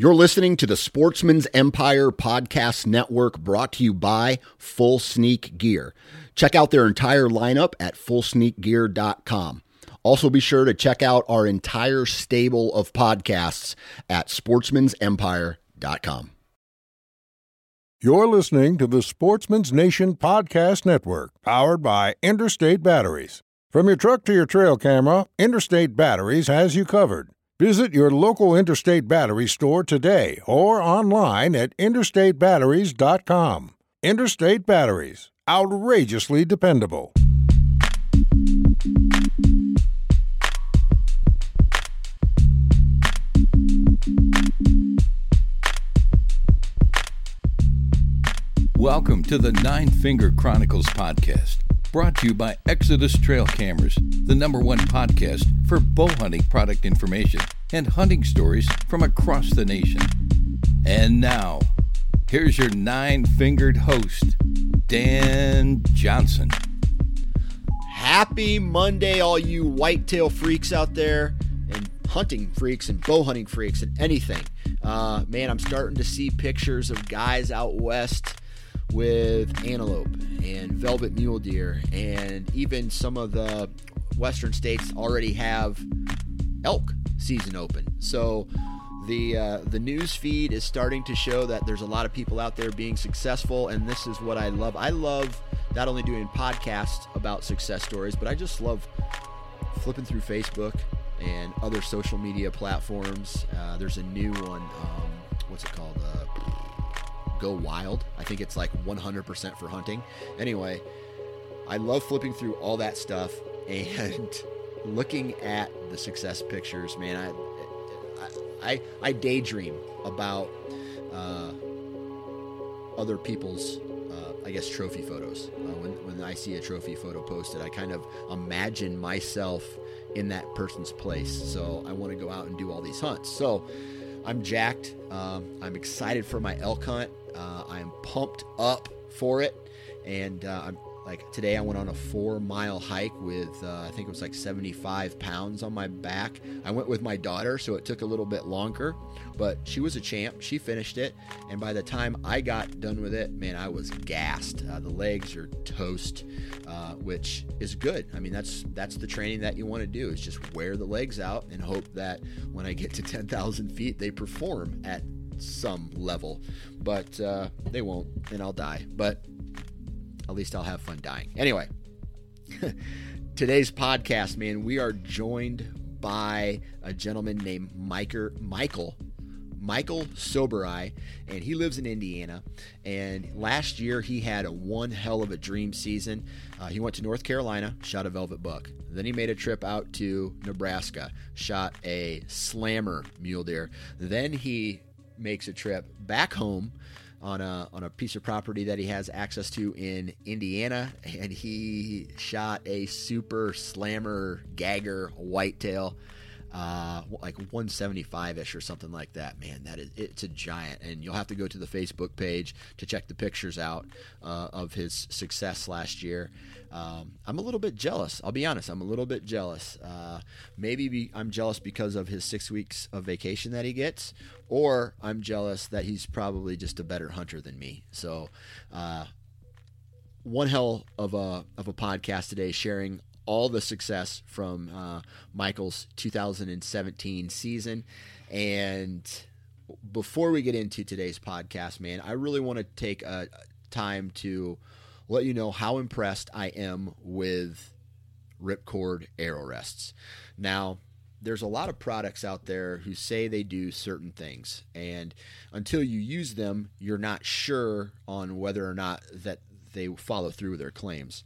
You're listening to the Sportsman's Empire Podcast Network brought to you by Full Sneak Gear. Check out their entire lineup at fullsneakgear.com. Also, be sure to check out our entire stable of podcasts at sportsmansempire.com. You're listening to the Sportsman's Nation Podcast Network, powered by Interstate Batteries. From your truck to your trail camera, Interstate Batteries has you covered. Visit your local Interstate Battery store today or online at interstatebatteries.com. Interstate Batteries, outrageously dependable. Welcome to the Nine Finger Chronicles podcast, brought to you by Exodus Trail Cameras, the number one podcast for bow hunting product information and hunting stories from across the nation. And now, here's your nine fingered host, Dan Johnson. Happy Monday, all you whitetail freaks out there, and hunting freaks, and bow hunting freaks, and anything. Uh, man, I'm starting to see pictures of guys out west with antelope and velvet mule deer, and even some of the western states already have elk season open. So the uh, the news feed is starting to show that there's a lot of people out there being successful, and this is what I love. I love not only doing podcasts about success stories, but I just love flipping through Facebook and other social media platforms. Uh, there's a new one. Um, what's it called? Uh, Go Wild. I think it's like 100% for hunting. Anyway, I love flipping through all that stuff and looking at the success pictures. Man, I I, I daydream about uh, other people's. Uh, I guess trophy photos. Uh, when, when I see a trophy photo posted, I kind of imagine myself in that person's place. So I want to go out and do all these hunts. So I'm jacked. Um, I'm excited for my elk hunt. Uh, I'm pumped up for it, and uh, I'm like today I went on a four mile hike with uh, I think it was like 75 pounds on my back. I went with my daughter, so it took a little bit longer, but she was a champ. She finished it, and by the time I got done with it, man, I was gassed. Uh, the legs are toast, uh, which is good. I mean, that's that's the training that you want to do is just wear the legs out and hope that when I get to 10,000 feet, they perform at some level, but uh, they won't, and I'll die. But at least I'll have fun dying. Anyway, today's podcast, man, we are joined by a gentleman named Michael Michael Michael Sobereye, and he lives in Indiana. And last year he had a one hell of a dream season. Uh, he went to North Carolina, shot a velvet buck. Then he made a trip out to Nebraska, shot a slammer mule deer. Then he makes a trip back home on a on a piece of property that he has access to in Indiana, and he shot a super slammer gagger whitetail, uh, like 175 ish or something like that. Man, that is it's a giant, and you'll have to go to the Facebook page to check the pictures out uh, of his success last year. Um, I'm a little bit jealous. I'll be honest. I'm a little bit jealous. Uh, maybe be, I'm jealous because of his six weeks of vacation that he gets, or I'm jealous that he's probably just a better hunter than me. So, uh, one hell of a of a podcast today, sharing all the success from uh, Michael's 2017 season. And before we get into today's podcast, man, I really want to take a time to let you know how impressed I am with Ripcord arrow rests. Now, there's a lot of products out there who say they do certain things and until you use them you're not sure on whether or not that they follow through with their claims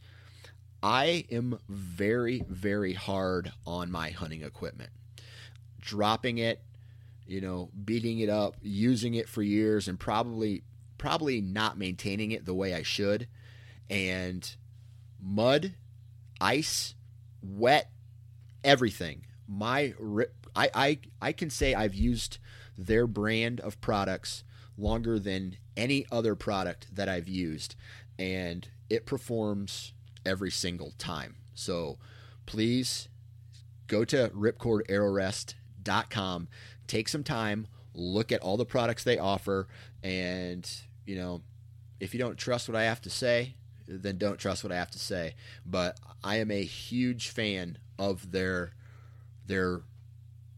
i am very very hard on my hunting equipment. Dropping it you know beating it up using it for years and probably probably not maintaining it the way i should. And mud ice wet everything. My I, I I can say I've used their brand of products longer than any other product that I've used, and it performs every single time. So please go to ripcordarrowrest.com, take some time, look at all the products they offer, and you know, if you don't trust what I have to say, then don't trust what I have to say. But I am a huge fan of their their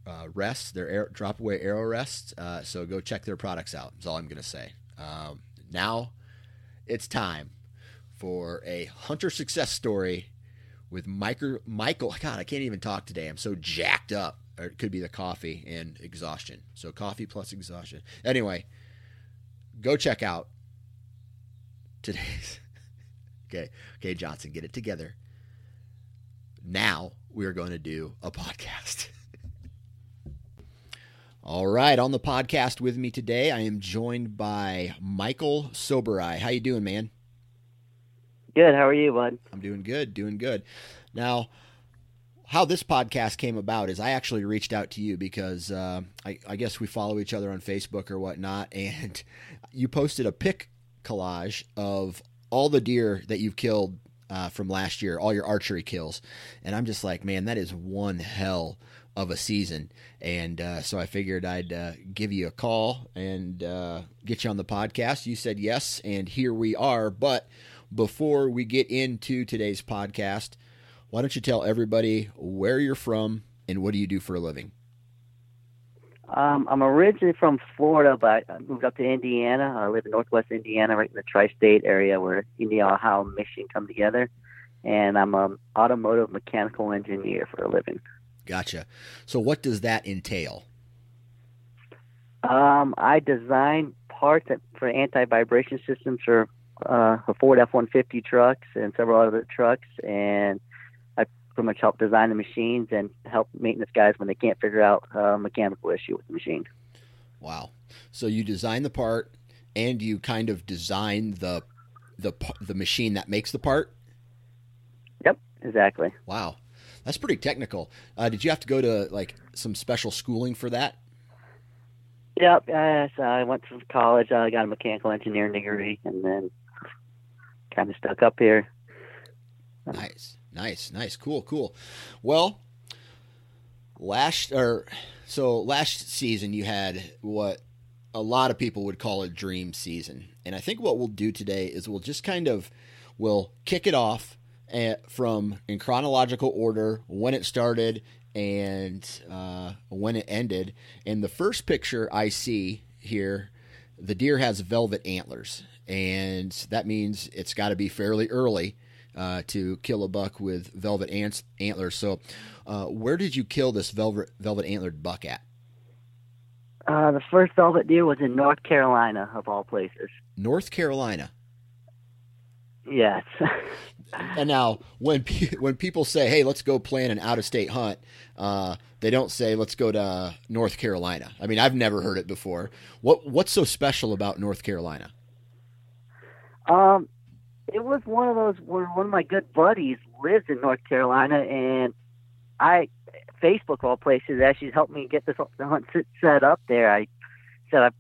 uh, rests, their air, drop away arrow rests. Uh, so go check their products out. Is all I'm going to say. Um, now it's time for a hunter success story with Michael. Michael, God, I can't even talk today. I'm so jacked up. Or it could be the coffee and exhaustion. So coffee plus exhaustion. Anyway, go check out today's. okay, okay, Johnson, get it together. Now we are going to do a podcast. All right, on the podcast with me today, I am joined by Michael Sobereye. How you doing, man? Good. How are you, bud? I'm doing good, doing good. Now, how this podcast came about is I actually reached out to you because uh, I, I, guess we follow each other on Facebook or whatnot, and you posted a pic collage of all the deer that you've killed uh, from last year, all your archery kills, and I'm just like, man, that is one hell of a season. And uh, so I figured I'd uh, give you a call and uh, get you on the podcast. You said yes, and here we are. But before we get into today's podcast, why don't you tell everybody where you're from and what do you do for a living? Um, I'm originally from Florida, but I moved up to Indiana. I live in Northwest Indiana, right in the tri-state area where Indiana, Ohio, and Michigan come together. And I'm an automotive mechanical engineer for a living. Gotcha. So, what does that entail? Um, I design parts for anti-vibration systems for uh, Ford F-150 trucks and several other trucks, and I pretty much help design the machines and help maintenance guys when they can't figure out a mechanical issue with the machine. Wow! So you design the part, and you kind of design the the the machine that makes the part. Yep, exactly. Wow. That's pretty technical. Uh, did you have to go to like some special schooling for that? Yep. Uh, so I went to college. I got a mechanical engineering degree, and then kind of stuck up here. Nice, nice, nice, cool, cool. Well, last or so last season you had what a lot of people would call a dream season, and I think what we'll do today is we'll just kind of we'll kick it off from in chronological order when it started and uh, when it ended. And the first picture I see here, the deer has velvet antlers, and that means it's got to be fairly early uh, to kill a buck with velvet ants, antlers. So, uh, where did you kill this velvet velvet antlered buck at? Uh, the first velvet deer was in North Carolina, of all places. North Carolina. Yes. and now when pe- when people say, "Hey, let's go plan an out of state hunt," uh, they don't say, "Let's go to North Carolina." I mean, I've never heard it before. What what's so special about North Carolina? Um, it was one of those where one of my good buddies lives in North Carolina, and I Facebook all places actually helped me get this hunt set up there. I said I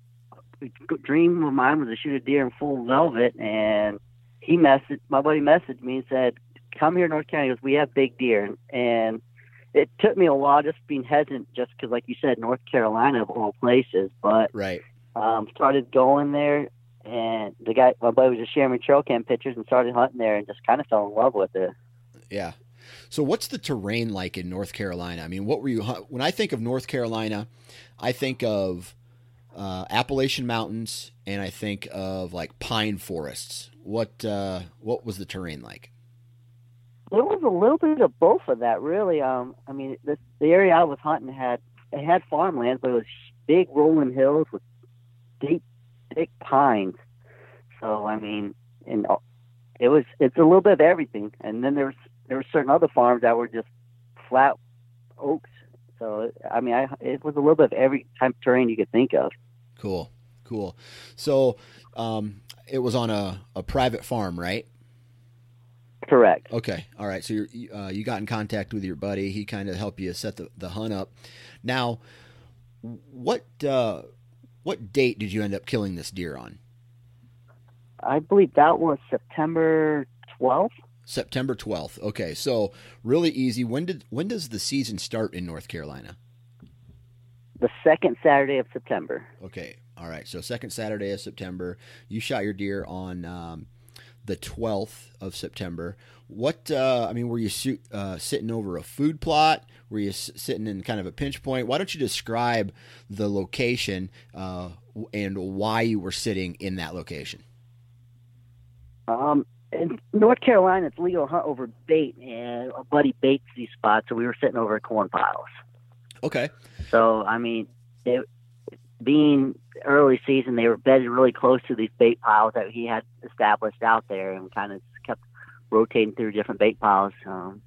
dream of mine was to shoot a deer in full velvet, and he messaged my buddy messaged me and said, "Come here, North Carolina, because we have big deer." And it took me a while, just being hesitant, just because, like you said, North Carolina of all places. But right, um, started going there, and the guy, my buddy, was just sharing me trail cam pictures and started hunting there, and just kind of fell in love with it. Yeah. So, what's the terrain like in North Carolina? I mean, what were you when I think of North Carolina? I think of uh, Appalachian Mountains, and I think of like pine forests. What uh, what was the terrain like? It was a little bit of both of that, really. Um, I mean, the, the area I was hunting had it had farmlands, but it was big rolling hills with deep, thick pines. So I mean, and it was it's a little bit of everything. And then there was there were certain other farms that were just flat oaks. So I mean, I it was a little bit of every type of terrain you could think of. Cool, cool. So um, it was on a, a private farm, right? Correct. Okay. All right. So you uh, you got in contact with your buddy. He kind of helped you set the, the hunt up. Now, what uh, what date did you end up killing this deer on? I believe that was September twelfth. September twelfth. Okay. So really easy. When did when does the season start in North Carolina? the second Saturday of September. Okay. All right. So second Saturday of September, you shot your deer on um, the 12th of September. What uh, I mean, were you shoot, uh, sitting over a food plot? Were you s- sitting in kind of a pinch point? Why don't you describe the location uh, and why you were sitting in that location? Um, in North Carolina, it's legal to hunt over bait, and a buddy baits these spots, so we were sitting over corn piles. Okay. So I mean, it, being early season, they were bedded really close to these bait piles that he had established out there, and kind of kept rotating through different bait piles. Um,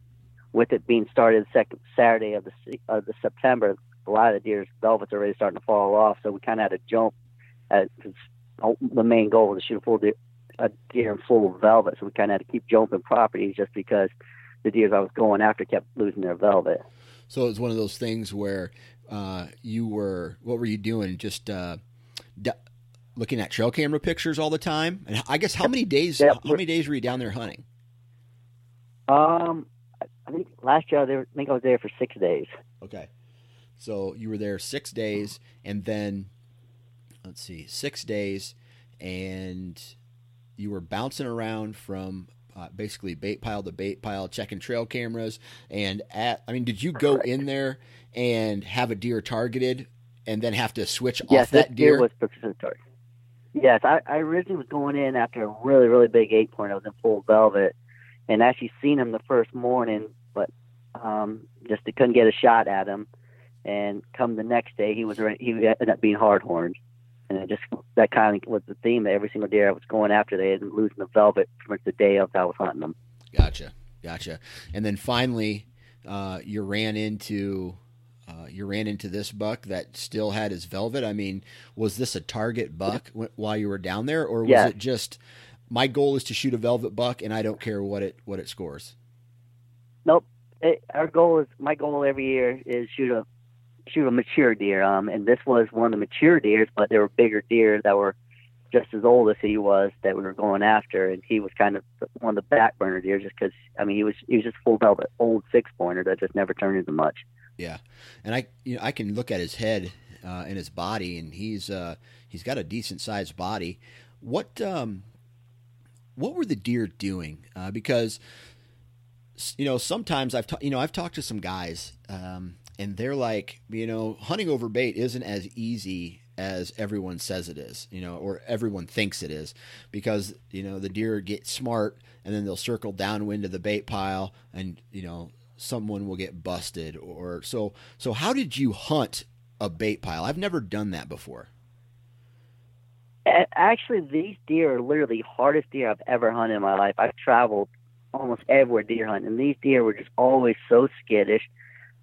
with it being started second Saturday of the of the September, a lot of the deer's velvet's already starting to fall off, so we kind of had to jump. At, 'cause the main goal was to shoot a full deer, a deer in full velvet, so we kind of had to keep jumping properties just because the deers I was going after kept losing their velvet. So it was one of those things where uh, you were, what were you doing? Just uh, d- looking at trail camera pictures all the time? And I guess how many days? Yep. How many days were you down there hunting? Um, I think last year I, was there, I think I was there for six days. Okay. So you were there six days, and then let's see, six days, and you were bouncing around from uh, basically bait pile to bait pile, checking trail cameras. And at, I mean, did you go in there and have a deer targeted, and then have to switch yes, off that this deer? was participatory. Yes, I, I originally was going in after a really, really big eight point. I was in full velvet, and actually seen him the first morning, but um, just couldn't get a shot at him. And come the next day, he was he ended up being hard horned, and it just that kind of was the theme that every single deer I was going after, they ended up losing the velvet pretty much the day of I was hunting them. Gotcha, gotcha. And then finally, uh, you ran into uh, you ran into this buck that still had his velvet. I mean, was this a target buck wh- while you were down there, or was Yeah. it just my goal is to shoot a velvet buck and I don't care what it what it scores? Nope. It, our goal is my goal every year is shoot a shoot a mature deer. Um, and this was one of the mature deers, but there were bigger deer that were just as old as he was that we were going after, and he was kind of one of the back burner deer, just because I mean he was he was just full velvet old six pointer that just never turned into much. Yeah, and I you know I can look at his head uh, and his body, and he's uh, he's got a decent sized body. What um, what were the deer doing? Uh, because you know sometimes I've ta- you know I've talked to some guys, um, and they're like you know hunting over bait isn't as easy as everyone says it is, you know, or everyone thinks it is, because you know the deer get smart and then they'll circle downwind of the bait pile, and you know someone will get busted or so. So how did you hunt a bait pile? I've never done that before. Actually, these deer are literally the hardest deer I've ever hunted in my life. I've traveled almost everywhere deer hunting, and these deer were just always so skittish.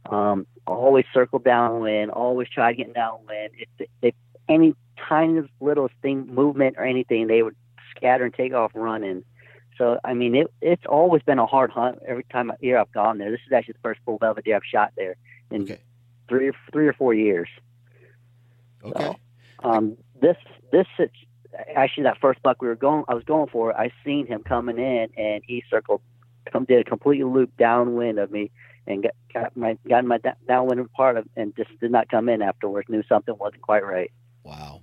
Um, always circle downwind, always try getting downwind. If, if any tiniest little thing, movement or anything, they would scatter and take off running. So I mean, it it's always been a hard hunt every time year I've gone there. This is actually the first full velvet deer I've shot there in Okay. three or three or four years. Okay. Um, this this actually that first buck we were going I was going for, I seen him coming in and he circled, come did a complete loop downwind of me and got, got my got my downwind part of and just did not come in afterwards. Knew something wasn't quite right. Wow.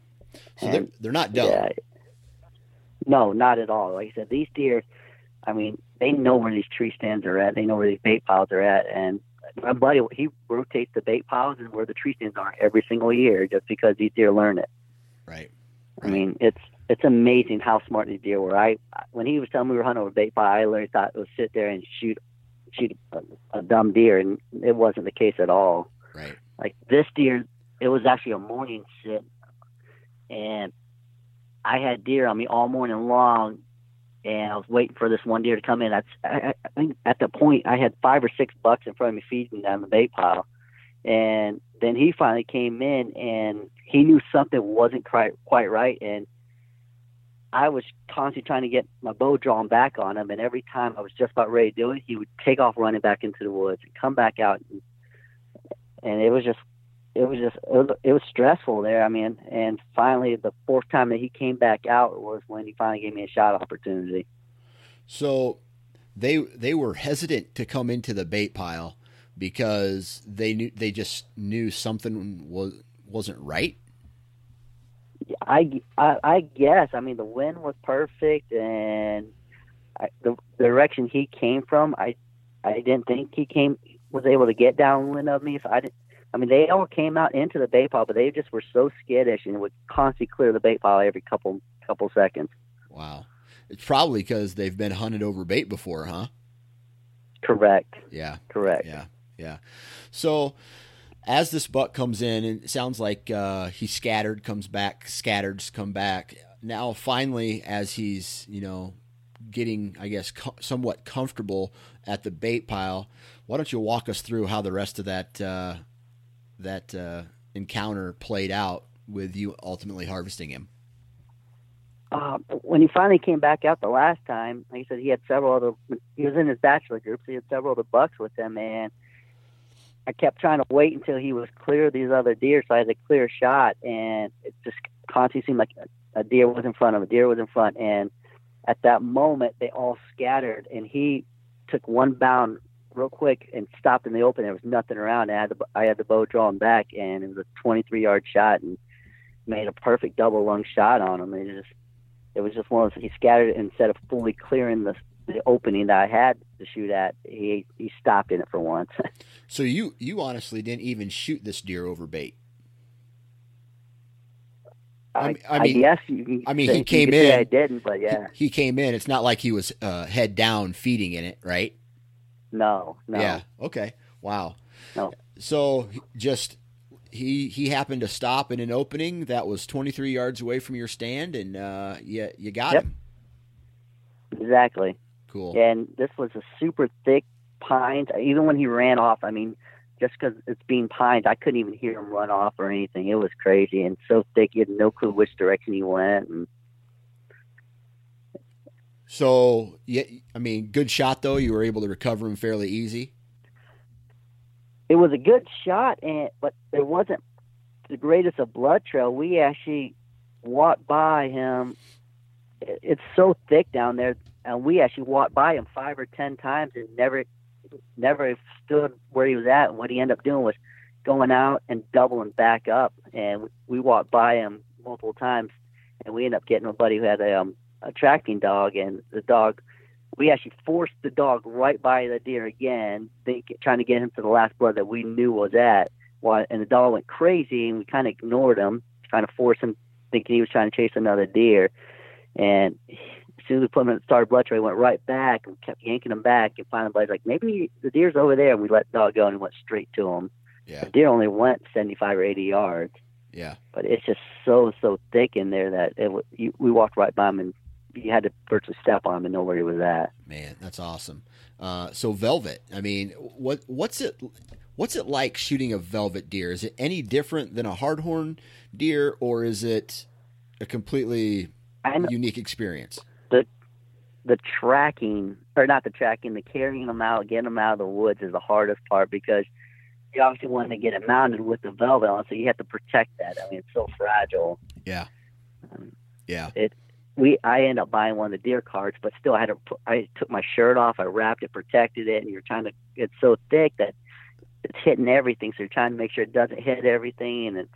So they're they're not dumb. Yeah. No, not at all. Like I said, these deer, I mean, they know where these tree stands are at. They know where these bait piles are at, and my buddy he rotates the bait piles and where the tree stands are every single year, just because these deer learn it. Right. I mean, it's it's amazing how smart these deer were. I when he was telling me we were hunting over bait pile, I literally thought it was sit there and shoot shoot a, a dumb deer, and it wasn't the case at all. Right. Like this deer, it was actually a morning sit, and I had deer on me all morning long, and I was waiting for this one deer to come in. That's I, I think at the point I had five or six bucks in front of me feeding down the bait pile, and then he finally came in, and he knew something wasn't quite quite right, and I was constantly trying to get my bow drawn back on him, and every time I was just about ready to do it, he would take off running back into the woods and come back out, and, and it was just, it was just, it was, stressful there. I mean, and finally, the fourth time that he came back out was when he finally gave me a shot opportunity. So they they were hesitant to come into the bait pile because they knew they just knew something was wasn't right. I, I, I guess. I mean, the wind was perfect, and I, the, the direction he came from, I, I didn't think he came was able to get downwind of me. If I didn't, I mean, they all came out into the bait pile, but they just were so skittish and would constantly clear the bait pile every couple couple seconds. Wow, it's probably because they've been hunted over bait before, huh? Correct. Yeah. Correct. Yeah. Yeah. So as this buck comes in, and it sounds like uh, he scattered, comes back, scattered, come back. Now, finally, as he's you know getting, I guess, co- somewhat comfortable at the bait pile, why don't you walk us through how the rest of that uh, that uh, encounter played out with you ultimately harvesting him? Uh, when he finally came back out the last time, like I said, he had several other. He was in his bachelor group, so he had several other bucks with him, and I kept trying to wait until he was clear of these other deer, so I had a clear shot, and it just constantly seemed like a, deer was in front of him, a deer was in front, and at that moment they all scattered, and he took one bound real quick and stopped in the open. There was nothing around. I had the I had the bow drawn back, and it was a 23 yard shot, and made a perfect double lung shot on him. It just it was just one of those. He scattered it instead of fully clearing the the opening that I had to shoot at. He he stopped in it for once. so you you honestly didn't even shoot this deer over bait. I, I, mean, yes, you I mean, he came in. I didn't, but yeah, he, he, came in. It's not like he was uh, head down feeding in it, right? No, no. Yeah. Okay. Wow. No. So just he he happened to stop in an opening that was 23 yards away from your stand, and uh, you you got yep. him. Exactly. Cool. And this was a super thick pine. Even when he ran off, I mean, just because it's being pined, I couldn't even hear him run off or anything. It was crazy and so thick, you had no clue which direction he went. And so, yeah, I mean, good shot though. You were able to recover him fairly easy. It was a good shot, and but it wasn't the greatest of blood trail. We actually walked by him. It's so thick down there, and we actually walked by him five or ten times and never, never stood where he was at. And what he ended up doing was going out and doubling back up, and we walked by him multiple times, and we ended up getting a buddy who had a um, a tracking dog, and the dog, we actually forced the dog right by the deer again, think, trying to get him to the last blood that we knew was at. While, and the dog went crazy, and we kind of ignored him, trying to force him, thinking he was trying to chase another deer. And as soon as we put him in the started blood trail, he went right back and kept yanking him back. And finally, buddy's like, maybe the deer's over there. And we let the dog go and went straight to him. Yeah. The deer only went 75 or 80 yards. Yeah. But it's just so, so thick in there that it, you, we walked right by him and you had to virtually step on him and know where he was at. Man, that's awesome. Uh, so velvet. I mean, what what's it what's it like shooting a velvet deer? Is it any different than a hardhorn deer, or is it a completely unique experience? The the tracking, or not the tracking, the carrying them out, getting them out of the woods is the hardest part because you obviously want to get it mounted with the velvet on, so you have to protect that. I mean, it's so fragile. Yeah. Um, yeah. It we I ended up buying one of the deer cards, but still I had to I took my shirt off, I wrapped it, protected it, and you're trying to it's so thick that it's hitting everything. So you're trying to make sure it doesn't hit everything, and it's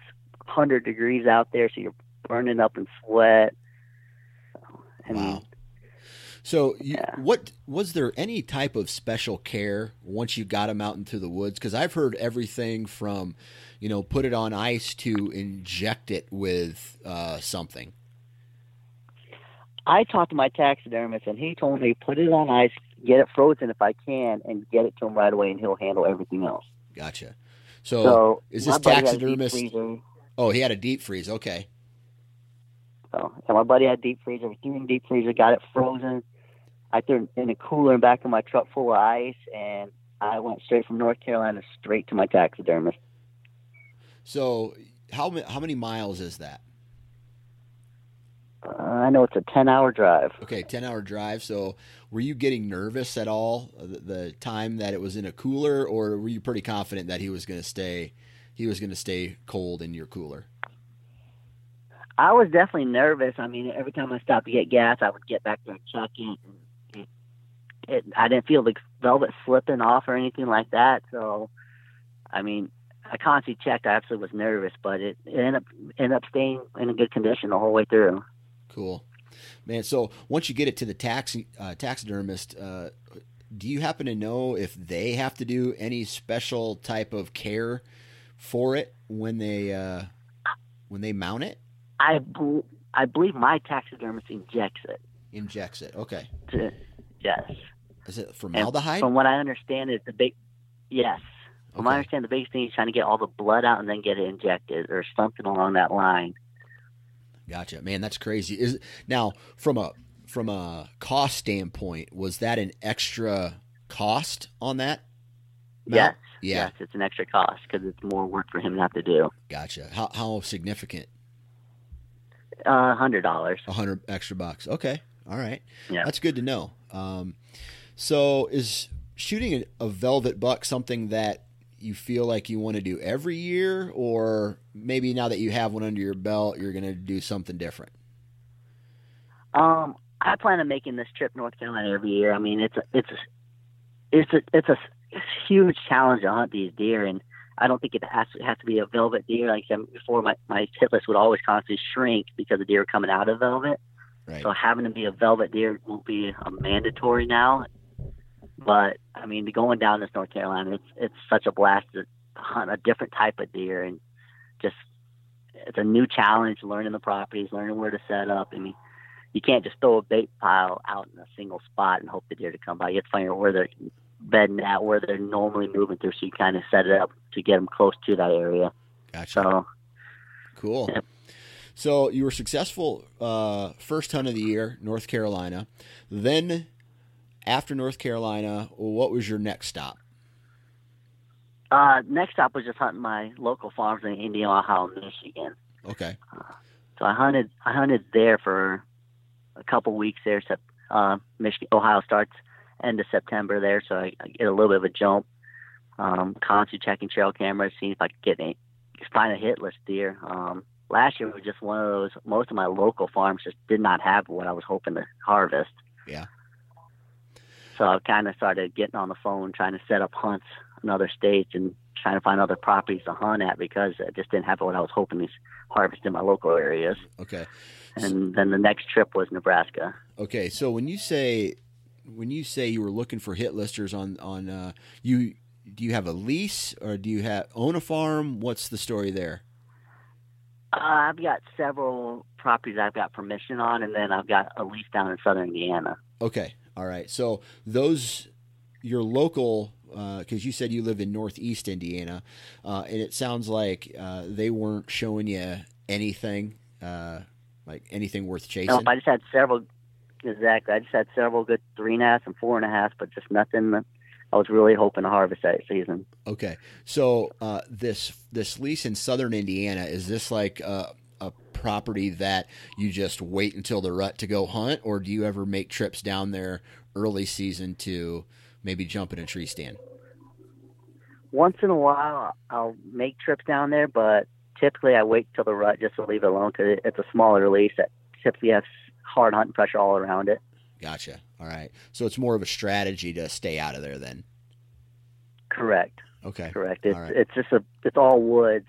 100 degrees out there, so you're burning up in sweat. Wow. So, you, yeah. what was there any type of special care once you got them out into the woods? Because I've heard everything from, you know, put it on ice to inject it with uh, something. I talked to my taxidermist, and he told me put it on ice, get it frozen if I can, and get it to him right away, and he'll handle everything else. Gotcha. So, so is this taxidermist? Oh, he had a deep freeze. Okay. So, my buddy had deep freezer. We threw in deep freezer, got it frozen. I threw it in a cooler in back of my truck full of ice, and I went straight from North Carolina straight to my taxidermist. So, how how many miles is that? Uh, I know it's a 10 hour drive. Okay, 10 hour drive. So, were you getting nervous at all the, the time that it was in a cooler, or were you pretty confident that he was going to stay? He was going to stay cold in your cooler. I was definitely nervous. I mean, every time I stopped to get gas, I would get back there and check it. it, it I didn't feel the velvet slipping off or anything like that. So, I mean, I constantly checked. I absolutely was nervous, but it, it ended up ended up staying in a good condition the whole way through. Cool, man. So once you get it to the tax uh, taxidermist, uh, do you happen to know if they have to do any special type of care for it when they uh, when they mount it? I bl- I believe my taxidermist injects it. Injects it. Okay. To, yes. Is it And formaldehyde? From what I understand, it's the big. Yes. From what I understand, the biggest thing is trying to get all the blood out and then get it injected or something along that line. Gotcha, man. That's crazy. Is now from a from a cost standpoint, was that an extra cost on that? mount? Yes. Yeah. Yes, it's an extra cost because it's more work for him to have to do. Gotcha. How how significant? Uh, hundred dollars. A hundred extra bucks. Okay. All right. Yeah. That's good to know. Um, so is shooting a, a velvet buck something that you feel like you want to do every year, or maybe now that you have one under your belt, you're going to do something different? Um, I plan on making this trip North Carolina every year. I mean, it's a, it's a, it's a, it's a huge challenge to hunt these deer, and I don't think it has to, has to be a velvet deer. Like I said before, my my hit list would always constantly shrink because the deer are coming out of velvet. Right. So having to be a velvet deer won't be a mandatory now. But I mean, going down this North Carolina, it's it's such a blast to hunt a different type of deer and just it's a new challenge. Learning the properties, learning where to set up. I mean, you can't just throw a bait pile out in a single spot and hope the deer to come by. You have to find out where they're bedding at, where they're normally moving through, so you kind of set it up to get them close to that area. Gotcha. So Cool. Yep. So you were successful uh, first hunt of the year, North Carolina. Then after North Carolina, what was your next stop? uh, next stop was just hunting my local farms in Indiana, Ohio, Michigan. Okay. So I hunted I hunted there for a couple weeks there. Uh, Michigan, Ohio starts end of September there, so I, I get a little bit of a jump. Um, constantly checking trail cameras, seeing if I could get any, find a hit list deer. Um, last year was just one of those. Most of my local farms just did not have what I was hoping to harvest. Yeah. So I kind of started getting on the phone, trying to set up hunts in other states and trying to find other properties to hunt at because I just didn't have what I was hoping to harvest in my local areas. Okay. And then the next trip was Nebraska. Okay. So when you say when you say you were looking for hit listers on on uh, you do you have a lease or do you have own a farm? What's the story there? Uh, I've got several properties I've got permission on, and then I've got a lease down in southern Indiana. Okay. All right. So those your local because you said you live in northeast Indiana, uh, and it sounds like uh, they weren't showing you anything uh, like anything worth chasing. No, I just had several. Exactly, I just had several good three and a half and four and a half, but just nothing. that I was really hoping to harvest that season. Okay, so uh, this this lease in southern Indiana is this like a property that you just wait until the rut to go hunt, or do you ever make trips down there early season to maybe jump in a tree stand? Once in a while, I'll make trips down there, but typically I wait till the rut just to leave it alone because it's a smaller release that typically has hard hunting pressure all around it. Gotcha. All right, so it's more of a strategy to stay out of there then. Correct. Okay. Correct. It's right. it's just a it's all woods,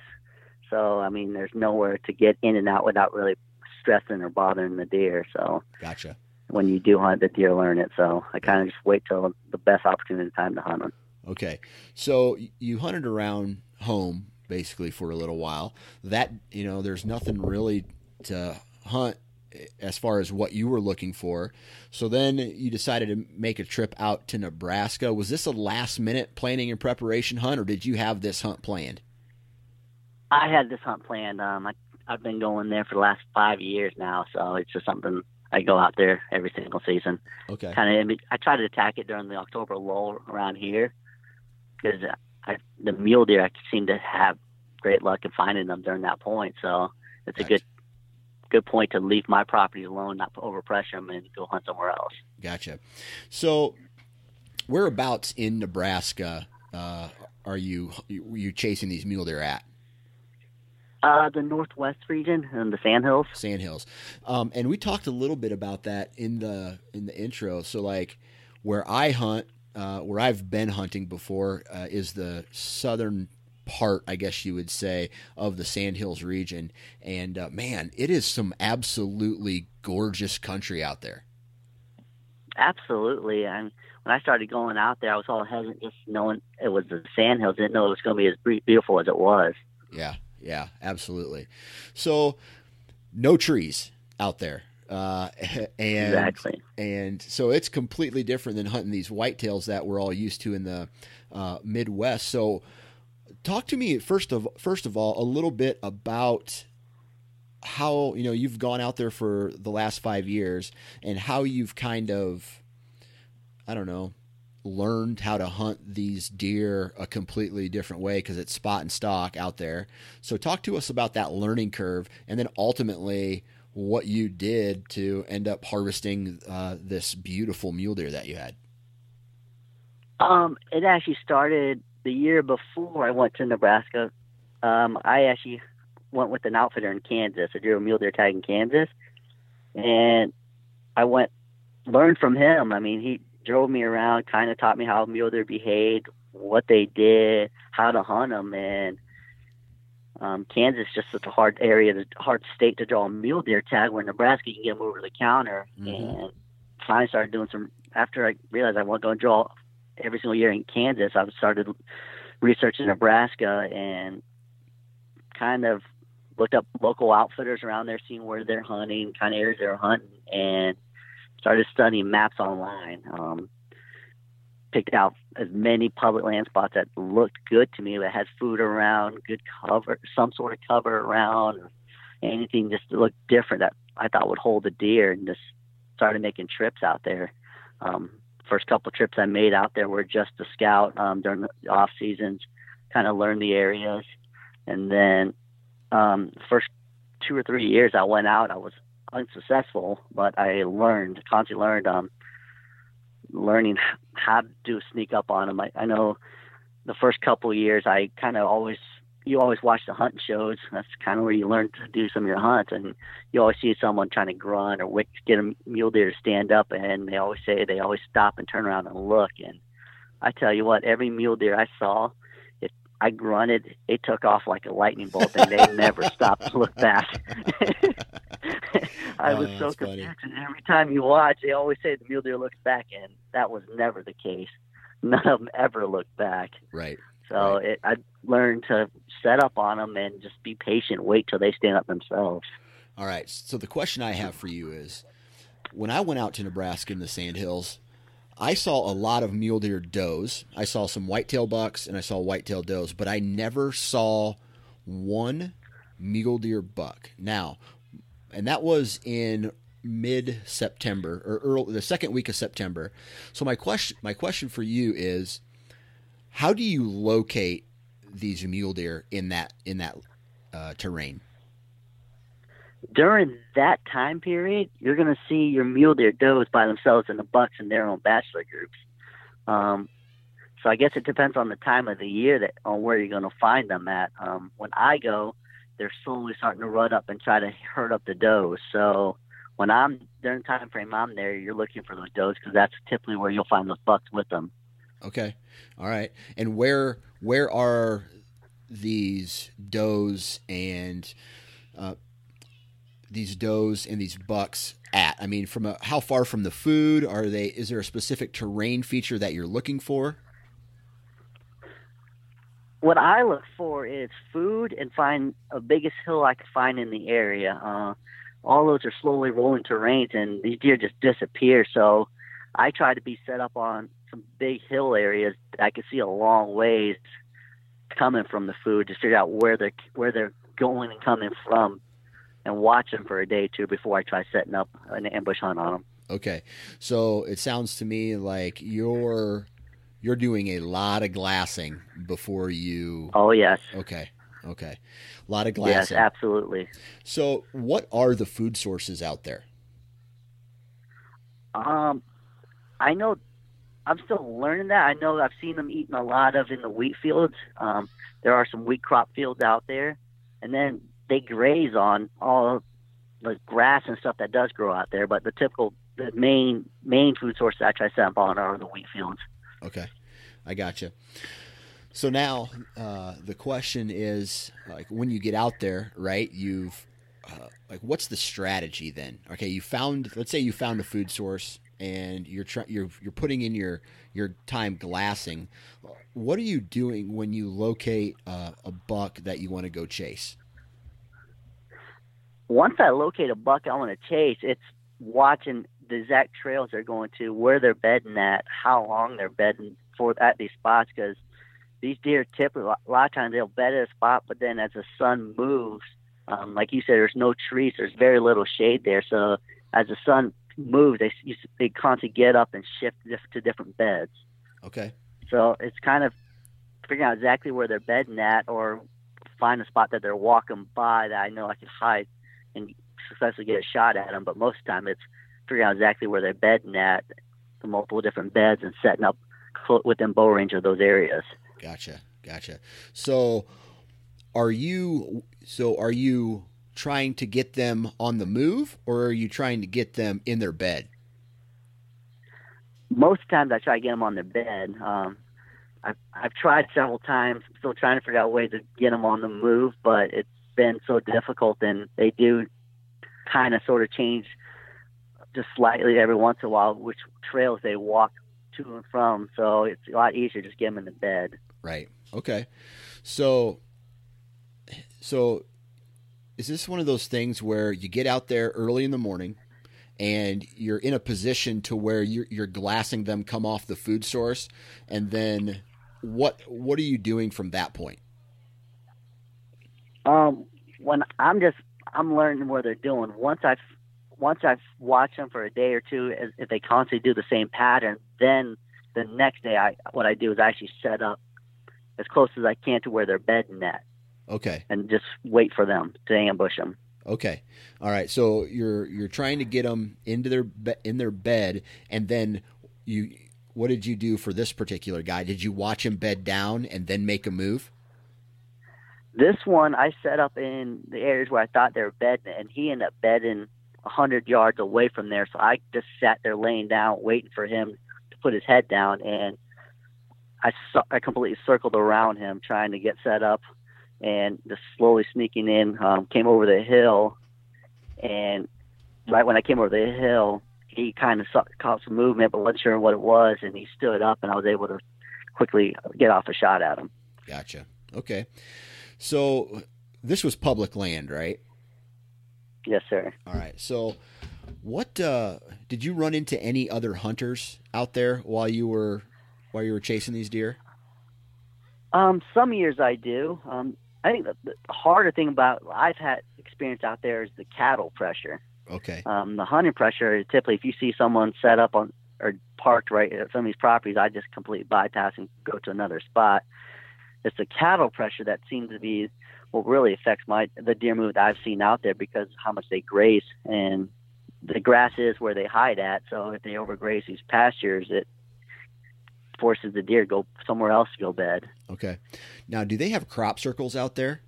so I mean there's nowhere to get in and out without really stressing or bothering the deer. So Gotcha. when you do hunt, the deer learn it. So I kind of just wait till the best opportunity time to hunt them. Okay. So you hunted around home basically for a little while. That, you know, there's nothing really to hunt eh, as far as what you were looking for. So then you decided to make a trip out to Nebraska. Was this a last minute planning and preparation hunt or did you have this hunt planned? I had this hunt planned. Um, I I've been going there for the last five years now, so it's just something I go out there every single season. Okay. Kind of, I try to attack it during the October lull around here because the mule deer I seem to have great luck in finding them during that point. So it's a good good point to leave my property alone, not overpressure them, and go hunt somewhere else. Gotcha. So whereabouts in Nebraska uh, are you you chasing these mule deer at? Uh, the northwest region and the Sandhills. Sandhills. Um, and we talked a little bit about that in the in the intro. So like where I hunt, uh, where I've been hunting before, uh, is the southern part, I guess you would say, of the Sandhills region. And uh, man, it is some absolutely gorgeous country out there. Absolutely. And when I started going out there, I was all hesitant just knowing it was the Sandhills. Didn't know it was going to be as beautiful as it was. Yeah, yeah, absolutely. So, no trees out there. Uh, and exactly. and so it's completely different than hunting these whitetails that we're all used to in the uh, Midwest. So, talk to me first of first of all a little bit about how you know you've gone out there for the last five years and how you've kind of I don't know learned how to hunt these deer a completely different way because it's spot and stalk out there. So talk to us about that learning curve and then ultimately what you did to end up harvesting uh, this beautiful mule deer that you had. Um, it actually started the year before I went to Nebraska. Um, I actually went with an outfitter in Kansas, a deer mule deer tag in Kansas, and I went learned from him. I mean, he drove me around, kind of taught me how mule deer behaved, what they did, how to hunt them, and um, Kansas just such a hard area, hard state to draw a mule deer tag. Where Nebraska, you can get them over the counter, mm-hmm. and finally started doing some. After I realized I wasn't going to draw every single year in Kansas, I started researching Nebraska and kind of looked up local outfitters around there, seeing where they're hunting, kind of areas they're hunting, and started studying maps online. Um, picked out as many public land spots that looked good to me that had food around, good cover, some sort of cover around, anything just to look different that I thought would hold the deer, and just started making trips out there. Um, first couple trips I made out there were just to scout um, during the off seasons, kind of learn the areas, and then um, first two or three years I went out, I was unsuccessful, but I learned, constantly learned, um, learning how to sneak up on them. I, I know the first couple years, I kind of always, you always watch the hunting shows. That's kind of where you learn to do some of your hunts, and you always see someone trying to grunt or get a mule deer to stand up, and they always say they always stop and turn around and look. And I tell you what, every mule deer I saw, I grunted, it took off like a lightning bolt, and they never stopped to look back. I oh, was so confused. And every time you watch, they always say the mule deer looks back, and that was never the case. None of them ever looked back. Right. So right. It, I learned to set up on them and just be patient, wait till they stand up themselves. All right. So the question I have for you is, when I went out to Nebraska in the Sandhills, I saw a lot of mule deer does. I saw some whitetail bucks and I saw whitetail does, but I never saw one mule deer buck. Now, and that was in mid September or early, the second week of September. So my question my question for you is how do you locate these mule deer in that in that uh, terrain? During that time period, you're going to see your mule deer does by themselves and the bucks in their own bachelor groups. Um, so I guess it depends on the time of the year that on where you're going to find them at. Um, when I go, they're slowly starting to rut up and try to herd up the does. So when I'm during the time frame I'm there, you're looking for those does because that's typically where you'll find those bucks with them. Okay, all right. And where where are these does and uh, these does and these bucks at? I mean, from a, how far from the food are they? Is there a specific terrain feature that you're looking for? What I look for is food and find a biggest hill I can find in the area. Uh, all those are slowly rolling terrains, and these deer just disappear. So I try to be set up on some big hill areas that I can see a long ways coming from the food to figure out where they're where they're going and coming from, and watch them for a day or two before I try setting up an ambush hunt on them. Okay, so it sounds to me like you're you're doing a lot of glassing before you. Oh yes. Okay. Okay. A lot of glassing. Yes, absolutely. So, what are the food sources out there? Um, I know. I'm still learning that. I know I've seen them eating a lot of in the wheat fields. Um, there are some wheat crop fields out there, and then they graze on all the grass and stuff that does grow out there. But the typical, the main main food source that I try to set up on are the wheat fields. Okay, I got you. So now uh, the question is, like, when you get out there, right? You've uh, like, what's the strategy then? Okay, you found, let's say you found a food source, and you're trying, you're you're putting in your your time glassing. What are you doing when you locate uh, a buck that you want to go chase? Once I locate a buck I want to chase, it's watching the exact trails they're going to, where they're bedding at, how long they're bedding for at these spots, because these deer typically a lot of times they'll bed at a spot, but then as the sun moves, um, like you said, there's no trees, there's very little shade there. So as the sun moves, they they constantly get up and shift to different beds. Okay. So it's kind of figuring out exactly where they're bedding at, or find a spot that they're walking by that I know I can hide and successfully get a shot at them. But most of the time, it's figuring out exactly where they're bedding at, the multiple different beds, and setting up within bow range of those areas. Gotcha, gotcha. So, are you so are you trying to get them on the move, or are you trying to get them in their bed? Most times, I try to get them on their bed. Um, I've I've tried several times, still trying to figure out ways to get them on the move, but it's been so difficult, and they do kind of sort of change just slightly every once in a while which trails they walk to and from. So it's a lot easier just get them in the bed. Right. Okay. So, so is this one of those things where you get out there early in the morning and you're in a position to where you're, you're glassing them come off the food source and then what what are you doing from that point um when i'm just i'm learning what they're doing once i've once i've watched them for a day or two if they constantly do the same pattern then the next day i what i do is I actually set up as close as i can to where they're bedding at Okay. And just wait for them to ambush them. Okay. All right. So you're you're trying to get them into their be- in their bed, and then you. What did you do for this particular guy? Did you watch him bed down and then make a move? This one I set up in the areas where I thought they were bedding, and he ended up bedding a hundred yards away from there. So I just sat there laying down, waiting for him to put his head down, and I I completely circled around him, trying to get set up and just slowly sneaking in. Um, came over the hill, and right when I came over the hill, he kind of saw, caught some movement, but wasn't sure what it was, and he stood up, and I was able to quickly get off a shot at him. Gotcha. Okay, so this was public land, right? Yes, sir. All right. So, what uh, did you run into any other hunters out there while you were while you were chasing these deer? Um, some years I do. Um, I think the, the harder thing about I've had experience out there is the cattle pressure. Okay. Um, the hunting pressure is typically, if you see someone set up on or parked right at some of these properties, I just completely bypass and go to another spot. It's the cattle pressure that seems to be what really affects my the deer move that I've seen out there because how much they graze and the grass is where they hide at. So if they overgraze these pastures, it forces the deer to go somewhere else to go bed. Okay. Now, do they have crop circles out there?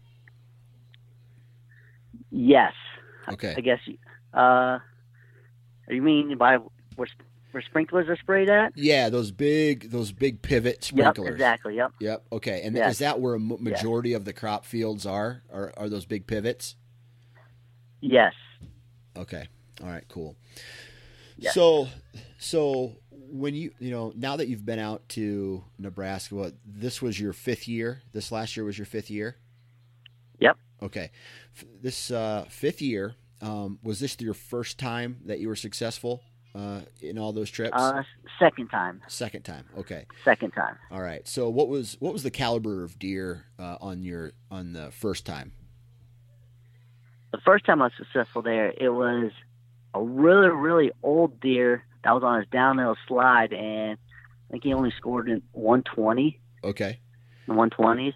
Yes. Okay. I guess. Uh, you mean by where, where sprinklers are sprayed at? Yeah, those big those big pivot sprinklers. Yep, exactly. Yep. Yep. Okay. And yes. is that where a majority yes. of the crop fields are? Are are those big pivots? Yes. Okay. All right. Cool. Yes. So so when you you know now that you've been out to Nebraska, what this was your fifth year? This last year was your fifth year. Yep. Okay. This uh, fifth year um, was this your first time that you were successful uh, in all those trips? Uh, second time. Second time. Okay. Second time. All right. So what was what was the caliber of deer uh, on your on the first time? The first time I was successful there, it was a really really old deer that was on his downhill slide, and I think he only scored in 120. Okay. 120s.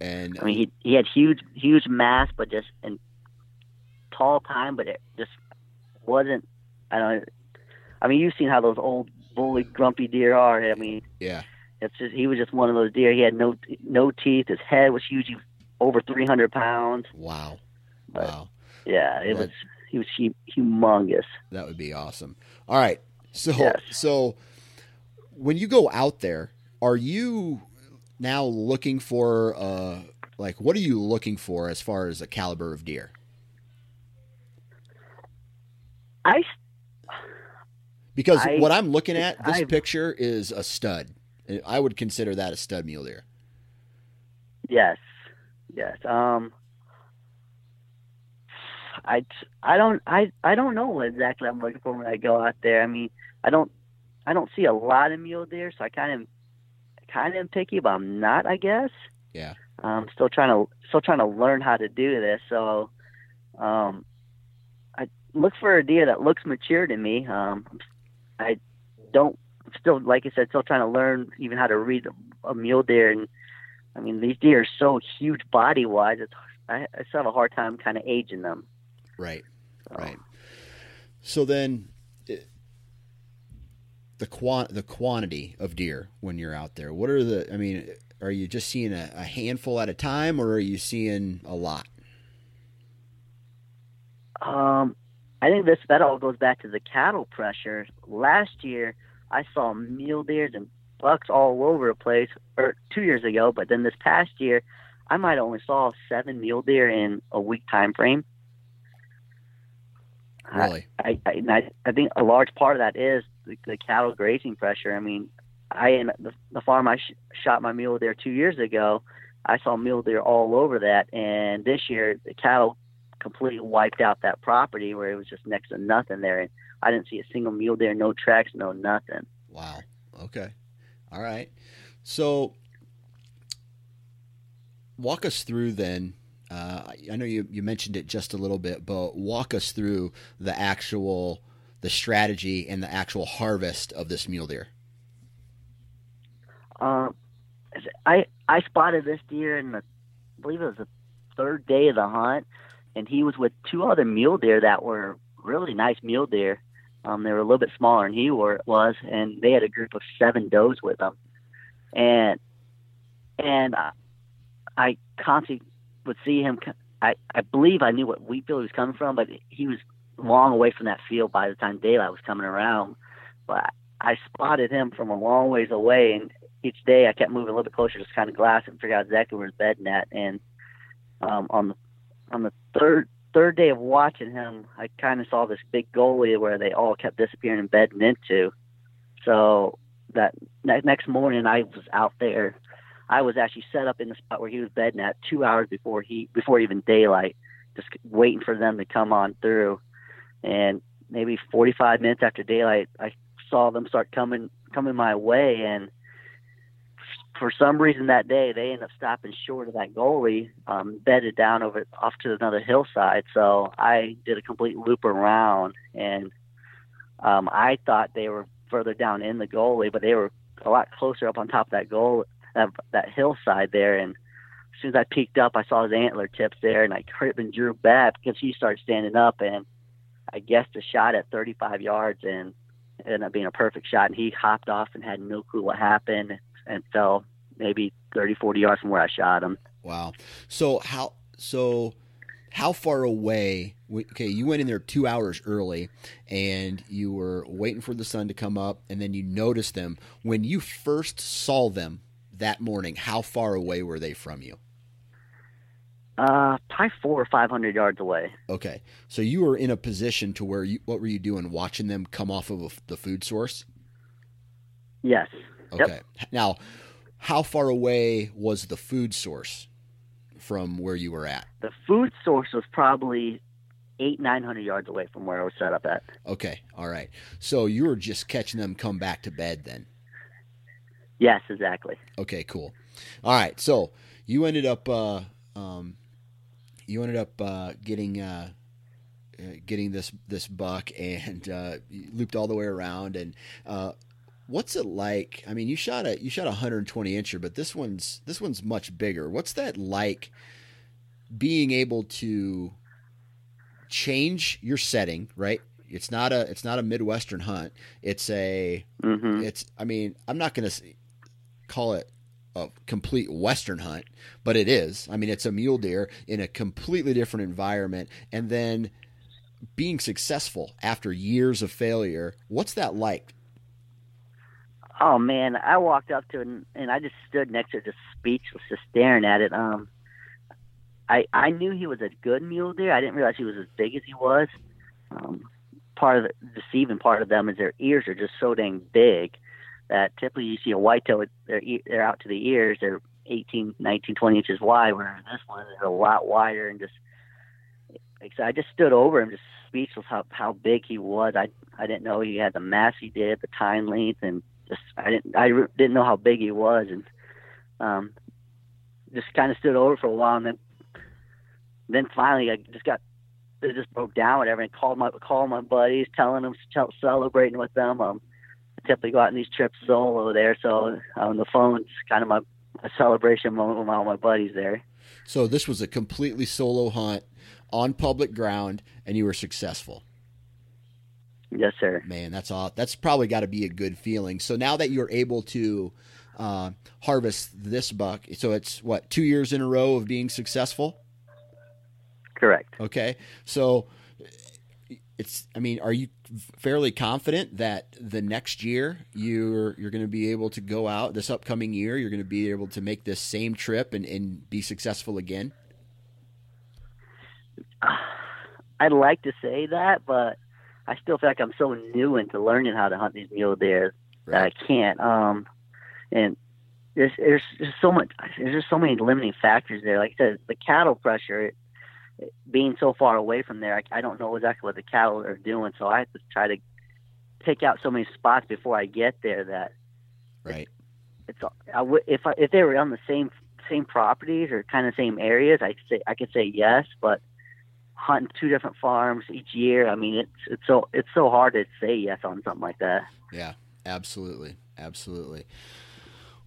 And I mean, he he had huge huge mass, but just in tall tine, but it just wasn't. I don't. I mean, you've seen how those old bully grumpy deer are. I mean, yeah. It's just he was just one of those deer. He had no no teeth. His head was huge. He was over 300 pounds. Wow. But, wow. Yeah, it was he was humongous. That would be awesome. All right. So yes. so when you go out there, are you now looking for uh like what are you looking for as far as a caliber of deer? I Because I- what I'm looking at, this I- picture is a stud. I would consider that a stud mule deer. yes, yes. Um, I I don't I I don't know what exactly I'm looking for when I go out there. I mean, I don't I don't see a lot of mule deer, so I kind of kind of am picky, but I'm not. I guess. Yeah. I'm still trying to still trying to learn how to do this. So, um, I look for a deer that looks mature to me. Um, I don't still like I said, still trying to learn even how to read a, mule deer. And I mean, these deer are so huge body wise. It's I, I still have a hard time kind of aging them. Right. So, Right. So then, it, the quant the quantity of deer when you're out there. What are the? I mean, are you just seeing a, a handful at a time, or are you seeing a lot? Um, I think this that all goes back to the cattle pressure. Last year, I saw mule deers and bucks all over the place, or two years ago. But then this past year, I might only saw seven mule deer in a week time frame. Really? I I, I, I think a large part of that is the, the cattle grazing pressure. I mean, I in the, the farm I sh- shot my mule deer two years ago, I saw mule deer all over that, and this year the cattle completely wiped out that property where it was just next to nothing there, and I didn't see a single mule deer, no tracks, no nothing. Wow. Okay. All right. So, walk us through then. Uh, I know you, you mentioned it just a little bit, but walk us through the actual the strategy and the actual harvest of this mule deer. Um, I I spotted this deer in the, I believe it was the third day of the hunt, and he was with two other mule deer that were really nice mule deer. Um, they were a little bit smaller than he were, was, and they had a group of seven does with them, and and I, I constantly would see him. I I believe I knew what wheat field he was coming from, but he was long away from that field by the time daylight was coming around. But I spotted him from a long ways away, and each day I kept moving a little bit closer, just kind of glass and figure out exactly where his bed at. And um, on the on the third third day of watching him, I kind of saw this big goalie where they all kept disappearing and bedding into. So that ne- next morning, I was out there. I was actually set up in the spot where he was bedding at two hours before he before even daylight, just waiting for them to come on through. And maybe 45 minutes after daylight, I saw them start coming coming my way, and for some reason that day they ended up stopping short of that goalie, um, bedded down over off to another hillside. So I did a complete loop around, and um, I thought they were further down in the goalie, but they were a lot closer up on top of that goal that, that hillside there. And as soon as I peeked up, I saw his antler tips there, and I hurt and drew back because he started standing up, and I guessed a shot at 35 yards, and ended up being a perfect shot. And he hopped off and had no clue what happened and fell maybe 30, 40 yards from where I shot him. Wow. So how so how far away? Okay, you went in there two hours early, and you were waiting for the sun to come up, and then you noticed them when you first saw them that morning. How far away were they from you? Uh, probably four or 500 yards away. Okay, so you were in a position to where you what were you doing? Watching them come off of a, the food source. Yes. Yep. Okay. Now, how far away was the food source from where you were at? The food source was probably eight, 900 yards away from where I was set up at. Okay. All right. So you were just catching them come back to bed then. Yes, exactly. Okay, cool. All right. So you ended up uh um you ended up uh getting uh uh, getting this this buck and uh looped all the way around and uh what's it like? I mean you shot a you shot a 120 incher but this one's this one's much bigger. What's that like being able to change your setting right? It's not a it's not a midwestern hunt. It's a hmm it's i mean i'm not going to call it a complete western hunt but it is. I mean it's a mule deer in a completely different environment. And then being successful after years of failure what's that like Oh man, I walked up to it and, and I just stood next to it, just speechless, just staring at it. Um, I I knew he was a good mule deer. I didn't realize he was as big as he was. Um, part of the deceiving part of them is their ears are just so dang big that typically you see a whitetail with their e- they're out to the ears. They're 18, 19, 20 inches wide, where this one is a lot wider and just. So I just stood over him, just speechless how how big he was. I I didn't know he had the mass he did, the tine length, and I didn't I didn't know how big he was, and um, just kind of stood over for a while, and then then finally I just got it just broke down, whatever, and called my called my buddies, telling them tell, celebrating with them. Um, I typically go out on these trips solo there, so on the phone, it's kind of my a celebration moment with all my buddies there. So this was a completely solo hunt on public ground, and you were successful. Yes, sir. Man, that's all. That's probably got to be a good feeling. So now that you're able to uh, harvest this buck, so it's what two years in a row of being successful. Correct. Okay, so it's. I mean, are you fairly confident that the next year you're you're going to be able to go out this upcoming year? You're going to be able to make this same trip and, and be successful again. I'd like to say that, but I still feel like I'm so new into learning how to hunt these mule deer that I can't. Um, and there's there's just so much. There's just so many limiting factors there. Like I said, the cattle pressure. It, it, being so far away from there, I, I don't know exactly what the cattle are doing, so I have to try to pick out so many spots before I get there that right. It's I would if I, if they were on the same same properties or kind of same areas, I say I could say yes, but hunting two different farms each year, I mean it's it's so it's so hard to say yes on something like that. Yeah, absolutely, absolutely.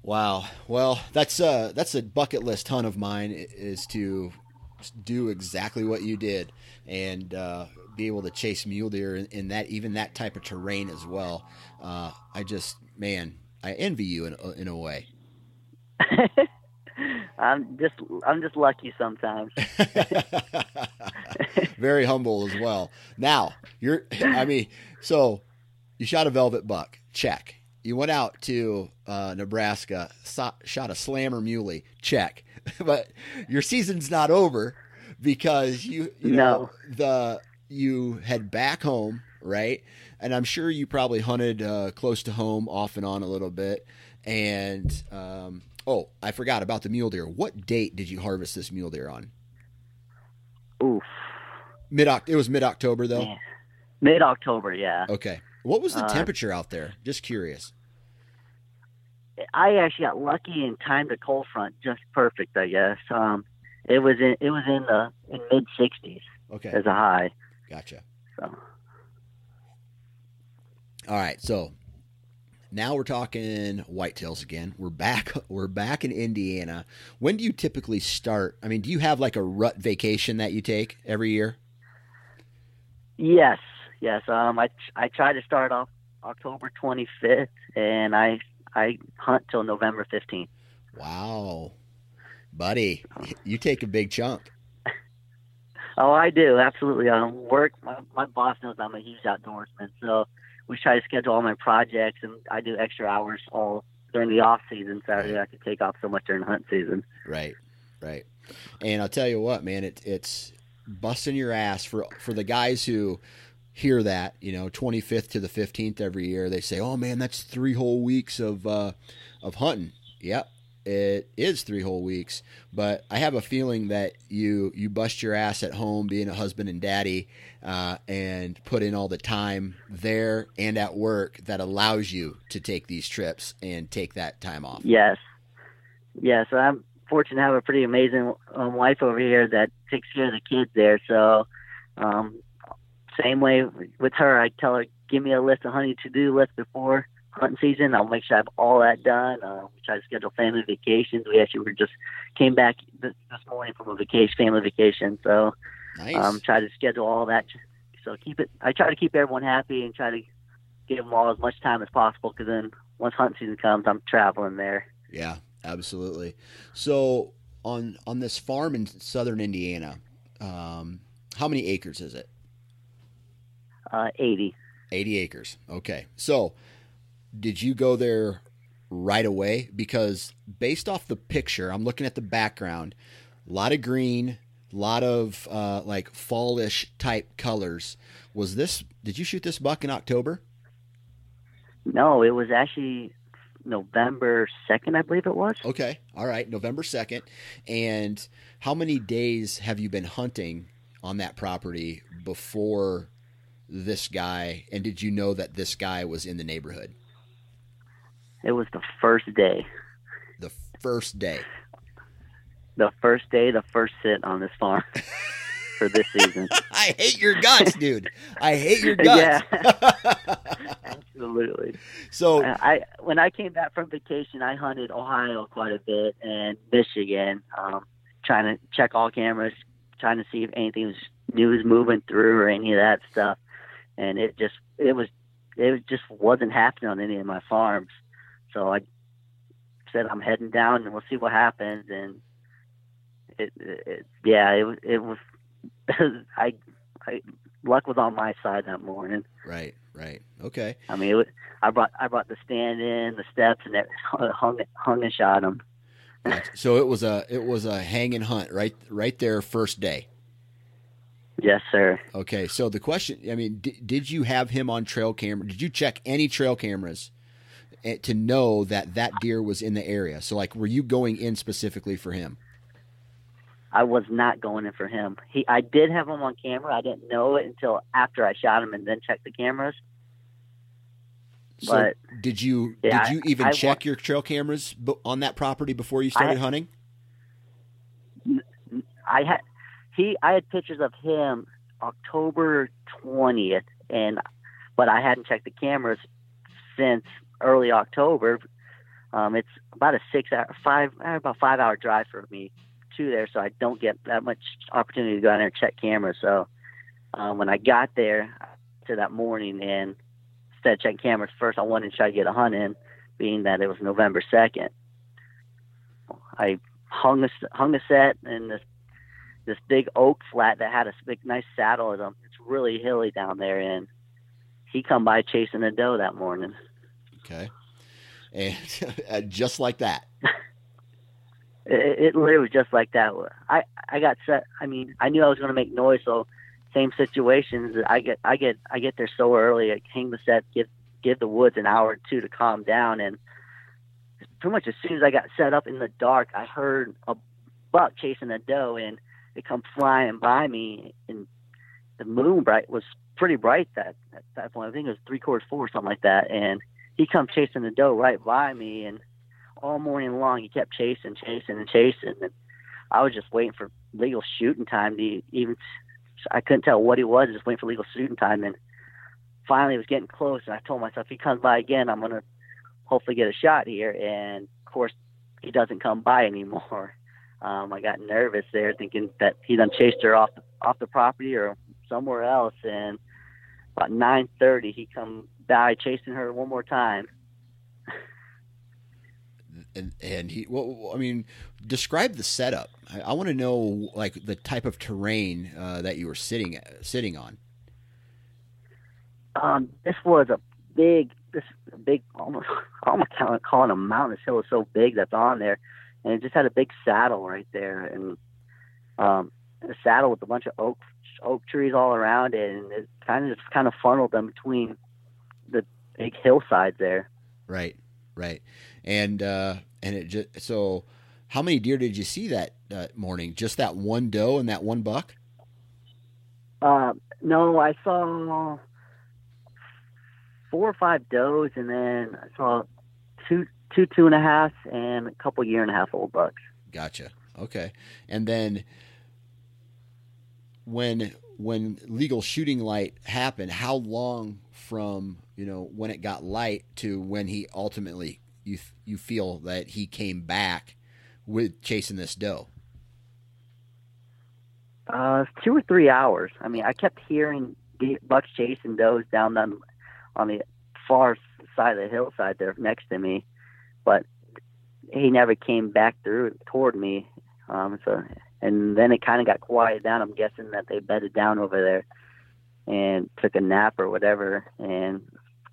Wow. Well, that's uh that's a bucket list hunt of mine is to do exactly what you did and uh, be able to chase mule deer in, in, that even that type of terrain as well. Uh, I just man, I envy you in in a way. I'm just I'm just lucky sometimes. Very humble as well. Now you're I mean, so you shot a velvet buck, check. You went out to uh, Nebraska, shot a slammer muley, check. but your season's not over because you, you no. know the you head back home, right? And I'm sure you probably hunted uh, close to home, off and on a little bit. And um, oh, I forgot about the mule deer. What date did you harvest this mule deer on? Oof. Mid It was mid October though. Mid October, yeah. Okay. What was the Uh, temperature out there? Just curious. I actually got lucky and timed the cold front just perfect, I guess. Um, it was in it was in the in mid sixties Okay. as a high. Gotcha. So All right, so now we're talking whitetails again. We're back. We're back in Indiana. When do you typically start? I mean, do you have like a rut vacation that you take every year? Yes, yes. Um, I I try to start off October twenty fifth, and I I hunt till November fifteenth. Wow, buddy, you take a big chunk. Oh, I do absolutely. Um, work. My my boss knows I'm a huge outdoorsman, so we try to schedule all my projects, and I do extra hours all during the off season. So I can take off so much during hunt season. Right, right. And I'll tell you what, man, it, it's busting your ass for for the guys who hear that, you know, 25th to the 15th every year. They say, "Oh man, that's three whole weeks of uh, of hunting." Yep, it is three whole weeks. But I have a feeling that you you bust your ass at home, being a husband and daddy, uh, and put in all the time there and at work that allows you to take these trips and take that time off. Yes, yes. I'm fortunate to have a pretty amazing um, wife over here that takes care of the kids there. So, um, same way with her, I tell her, give me a list of honey to do list before hunting season. I'll make sure I have all that done. Uh, we try to schedule family vacations. We actually were just came back this, this morning from a vacation, family vacation. So, Nice. um, try to schedule all that. So keep it. I try to keep everyone happy and try to give them all as much time as possible. Because then once hunting season comes, I'm traveling there. Yeah, absolutely. So on on this farm in southern Indiana, um, how many acres is it? Uh, 80. 80 acres. Okay. So did you go there right away because based off the picture, I'm looking at the background, a lot of green, a lot of uh, like fallish type colors. Was this? Did you shoot this buck in October? No, it was actually November second, I believe it was. Okay, all right, November second. And how many days have you been hunting on that property before this guy? And did you know that this guy was in the neighborhood? It was the first day. The first day. The first day, the first sit on this farm for this season. I hate your guts, dude. I hate your guts. Yeah. Absolutely. so I, I when I came back from vacation, I hunted Ohio quite a bit and Michigan, um, trying to check all cameras, trying to see if anything was new was moving through or any of that stuff. And it just it was it just wasn't happening on any of my farms. So I said I'm heading down and we'll see what happens. And it, it yeah, it it was I I luck was on my side that morning. right, right, okay. I mean, it was, I brought I brought the stand in, the steps, and it hung hung and shot. Gotcha. So it was a it was a hang and hunt right right there first day. Yes, sir. Okay, so the question, I mean, d- did you have him on trail camera? Did you check any trail cameras eh, to know that that deer was in the area? So, like, were you going in specifically for him? I was not going in for him. He, I did have him on camera. I didn't know it until after I shot him and then checked the cameras. So, But- did you Yeah, did you even I- I check your trail cameras on that property before you started hunting? I had he. I had pictures of him October twentieth, and but I hadn't checked the cameras since early October. Um, it's about a six hour, five about five hour drive for me to there, so I don't get that much opportunity to go out there and check cameras. So um, when I got there to that morning, and instead of checking cameras first, I wanted to try to get a hunt in, being that it was November second. I hung a hung a set in this this big oak flat that had a big nice saddle in them. It's really hilly down there, and he come by chasing a doe that morning. Okay, and uh, just like that. It, it literally was just like that. I I got set. I mean, I knew I was going to make noise, so same situations. I get I get I get there so early. I hang the set, give give the woods an hour or two to calm down, and pretty much as soon as I got set up in the dark, I heard a buck chasing a doe, and it come flying by me, and the moon bright was pretty bright that at that point. I think it was three quarters four, or something like that, and he come chasing the doe right by me, and all morning long he kept chasing, chasing, and chasing, and I was just waiting for legal shooting time to even. I couldn't tell what he was, just waiting for legal shooting time, and finally it was getting close, and I told myself if he comes by again, I'm gonna hopefully get a shot here, and of course he doesn't come by anymore. Um, I got nervous there, thinking that he done chased her off off the property or somewhere else, and about 9:30 he come by chasing her one more time. And and he well i mean describe the setup i, I want to know like the type of terrain uh, that you were sitting sitting on Um, this was a big, this big, almost, almost kind of calling a mountain. This hill is so big that's on there, and it just had a big saddle right there, and um, a saddle with a bunch of oak oak trees all around it, and it kind of just kind of funneled them between the big hillsides there. right right and uh and it just so how many deer did you see that uh, morning just that one doe and that one buck Uh, no, I saw four or five does, and then I saw two, two, two and a half, and a couple year and a half old bucks. Gotcha. Okay. And then when when legal shooting light happened, how long from you know when it got light to when he ultimately you you feel that he came back with chasing this doe? Uh, two or three hours. I mean, I kept hearing bucks chasing does down on on the far side of the hillside there next to me, but he never came back through toward me. Um, so, and then it kind of got quiet down. I'm guessing that they bedded down over there and took a nap or whatever. And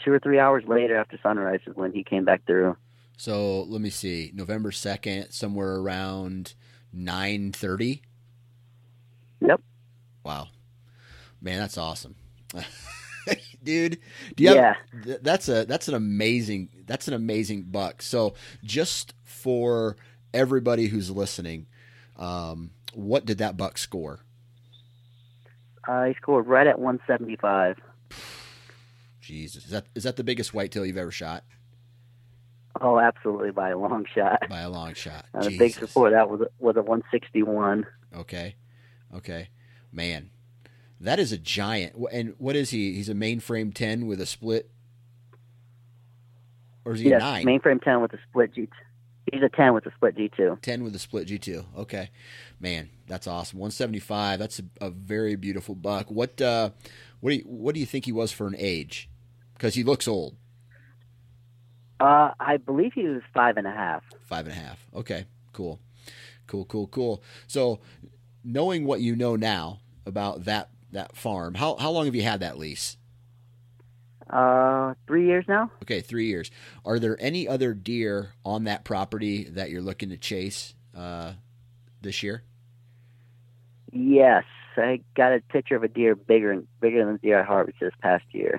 two or three hours later, after sunrise, is when he came back through. So let me see, November second, somewhere around nine thirty. Yep. Wow, man, that's awesome, dude. Do you Yeah. have, th- that's a that's an amazing that's an amazing buck. So just for everybody who's listening, um, what did that buck score? Uh, he scored right at 175. Jesus, is that is that the biggest whitetail you've ever shot Oh, absolutely by a long shot. by a long shot? Uh, the big before that was a, was a 161. Okay, okay, man, that is a giant. And what is he? He's a mainframe ten with a split, or is he a Yes, nine? mainframe 10 with a split G. He's a 10 with a split G2. 10 with a split G2. Okay. Man, that's awesome. 175. That's a, a very beautiful buck. What uh what do you what do you think he was for an age? Cuz he looks old. Uh, I believe he was five and a half. Five and a half. Okay. Cool. Cool, cool, cool. So knowing what you know now about that that farm, how how long have you had that lease? Uh, three years now. Okay, three years. Are there any other deer on that property that you're looking to chase uh, this year? Yes, I got a picture of a deer bigger and bigger than the deer I harvested this past year.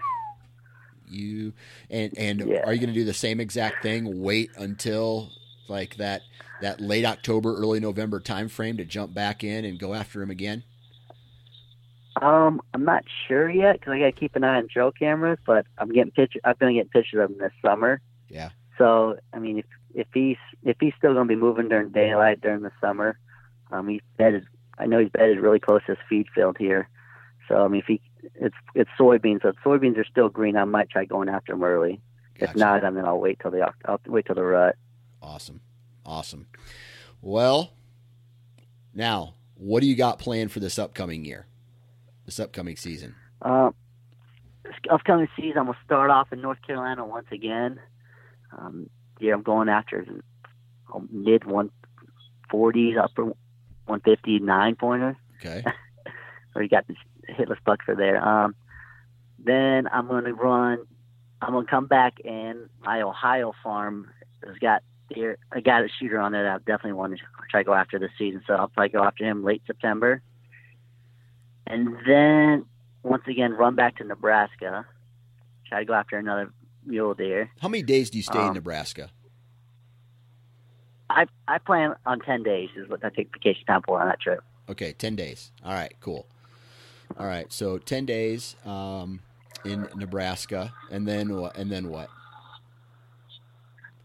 You and and Yeah. are you going to do the same exact thing? Wait until like that that late October, early November time frame to jump back in and go after him again? Um, I'm not sure yet because I got to keep an eye on trail cameras. But I'm getting picture. I'm going to get pictures of him this summer. Yeah. So I mean, if if he's if he's still going to be moving during daylight during the summer, um, he's bedded. I know he's bedded really close to his feed field here. So I mean, if he it's it's soybeans. So if soybeans are still green, I might try going after them early. If Gotcha. not, then I'll wait till the I'll wait till the rut. Awesome, awesome. Well, now what do you got planned for this upcoming year? This upcoming season? This upcoming season, I'm gonna start off in North Carolina once again. Um, yeah, I'm going after a mid 140s, upper 159 pointer. Okay, Or you got this hitless buck for there. Um, then I'm gonna run. I'm gonna come back and my Ohio farm has got deer. I got a shooter on there that I definitely want to try to go after this season. So I'll probably go after him late September. And then once again run back to Nebraska. Try to go after another mule deer. how many days do you stay in Um, Nebraska? I I plan on ten days is what I take vacation time for on that trip. Okay, ten days. All right, cool. All right, so ten days um, in Nebraska, and then what? And then what?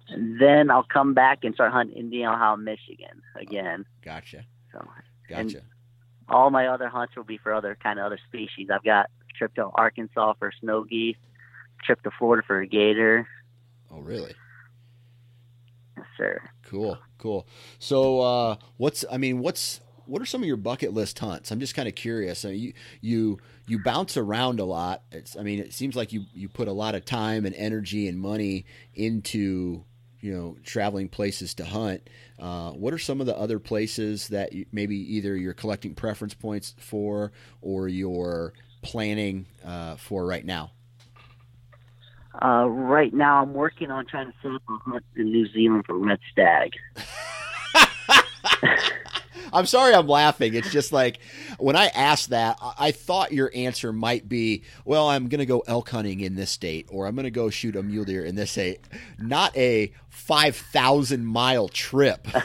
And then I'll come back and start hunting Indiana, Ohio, Michigan again. Gotcha, So gotcha. all my other hunts will be for other kind of other species. I've got a trip to Arkansas for snow geese, trip to Florida for a gator. oh, really? Yes, sir. Cool, cool. So, uh, what's? I mean, what's? What are some of your bucket list hunts? I'm just kind of curious. I mean, you you you bounce around a lot. It's. I mean, it seems like you you put a lot of time and energy and money into you know traveling places to hunt. Uh, what are some of the other places that you, maybe either you're collecting preference points for or you're planning uh, for right now? Uh, right now, I'm working on trying to set up a hunt in New Zealand for red stag. I'm sorry I'm laughing. It's just like when I asked that, I- thought your answer might be, well, I'm going to go elk hunting in this state or I'm going to go shoot a mule deer in this state, not a 5,000 mile trip.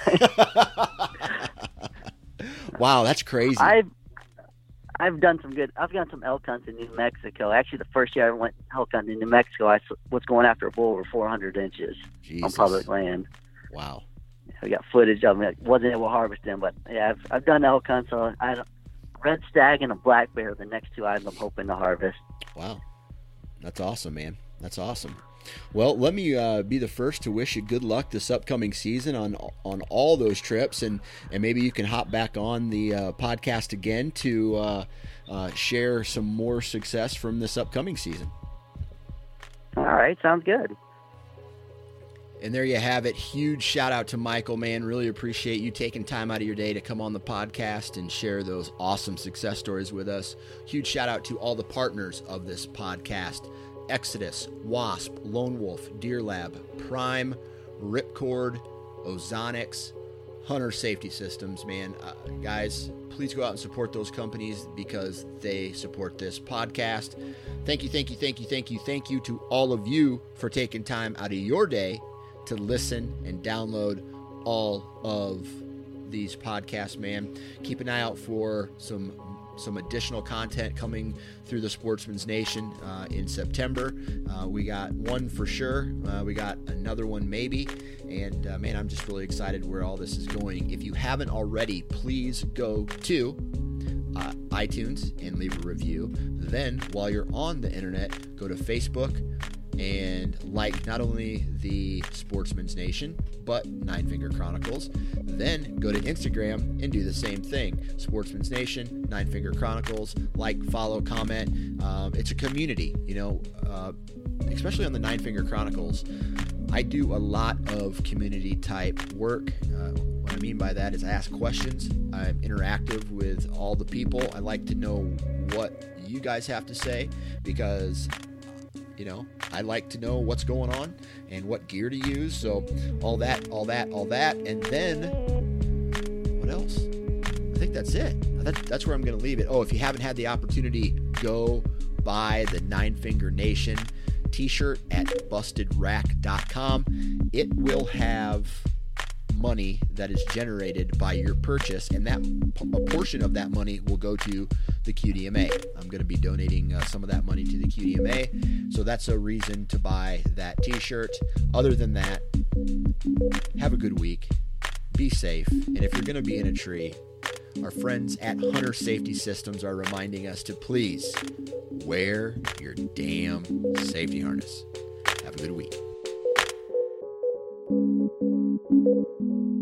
wow, that's crazy. I've I've done some good. I've done some elk hunts in New Mexico. Actually, the first year I went elk hunting in New Mexico, I was going after a bull over 400 inches on public land. Wow. I got footage of it. wasn't able to harvest them, but yeah, I've I've done elk hunts. So I red stag and a black bear the next two items I'm hoping to harvest. Wow. That's awesome, man. That's awesome. Well, let me uh, be the first to wish you good luck this upcoming season on on all those trips, and and maybe you can hop back on the uh, podcast again to uh, uh, share some more success from this upcoming season. All right, sounds good. And there you have it. Huge shout out to Michael, man. Really appreciate you taking time out of your day to come on the podcast and share those awesome success stories with us. Huge shout out to all the partners of this podcast Exodus, Wasp, Lone Wolf, Deer Lab, Prime, Ripcord, Ozonics, Hunter Safety Systems, man. Uh, guys, please go out and support those companies because they support this podcast. Thank you, thank you, thank you, thank you, thank you to all of you for taking time out of your day to listen and download all of these podcasts, man. Keep an eye out for some some additional content coming through the Sportsman's Nation uh, in September. Uh, we got one for sure. Uh, we got another one maybe. And uh, man, I'm just really excited where all this is going. If you haven't already, please go to uh, iTunes and leave a review. Then, while you're on the internet, go to Facebook and like not only the Sportsman's Nation, but Nine Finger Chronicles. Then go to Instagram and do the same thing. Sportsman's Nation, Nine Finger Chronicles, like, follow, comment. Um, it's a community, you know, uh, especially on the Nine Finger Chronicles. I do a lot of community type work. Uh, what I mean by that is I ask questions. I'm interactive with all the people. I like to know what you guys have to say because you know i like to know what's going on and what gear to use. So all that all that all that. And then what else? I think that's it. That, that's where i'm going to leave it. Oh if you haven't had the opportunity go buy the nine finger nation t-shirt at bustedrack.com it will have money that is generated by your purchase, and that a portion of that money will go to the QDMA. I'm going to be donating uh, some of that money to the QDMA, so that's a reason to buy that T-shirt. Other than that, have a good week, be safe, and if you're going to be in a tree, our friends at Hunter Safety Systems are reminding us to please wear your damn safety harness. Have a good week. Thank you.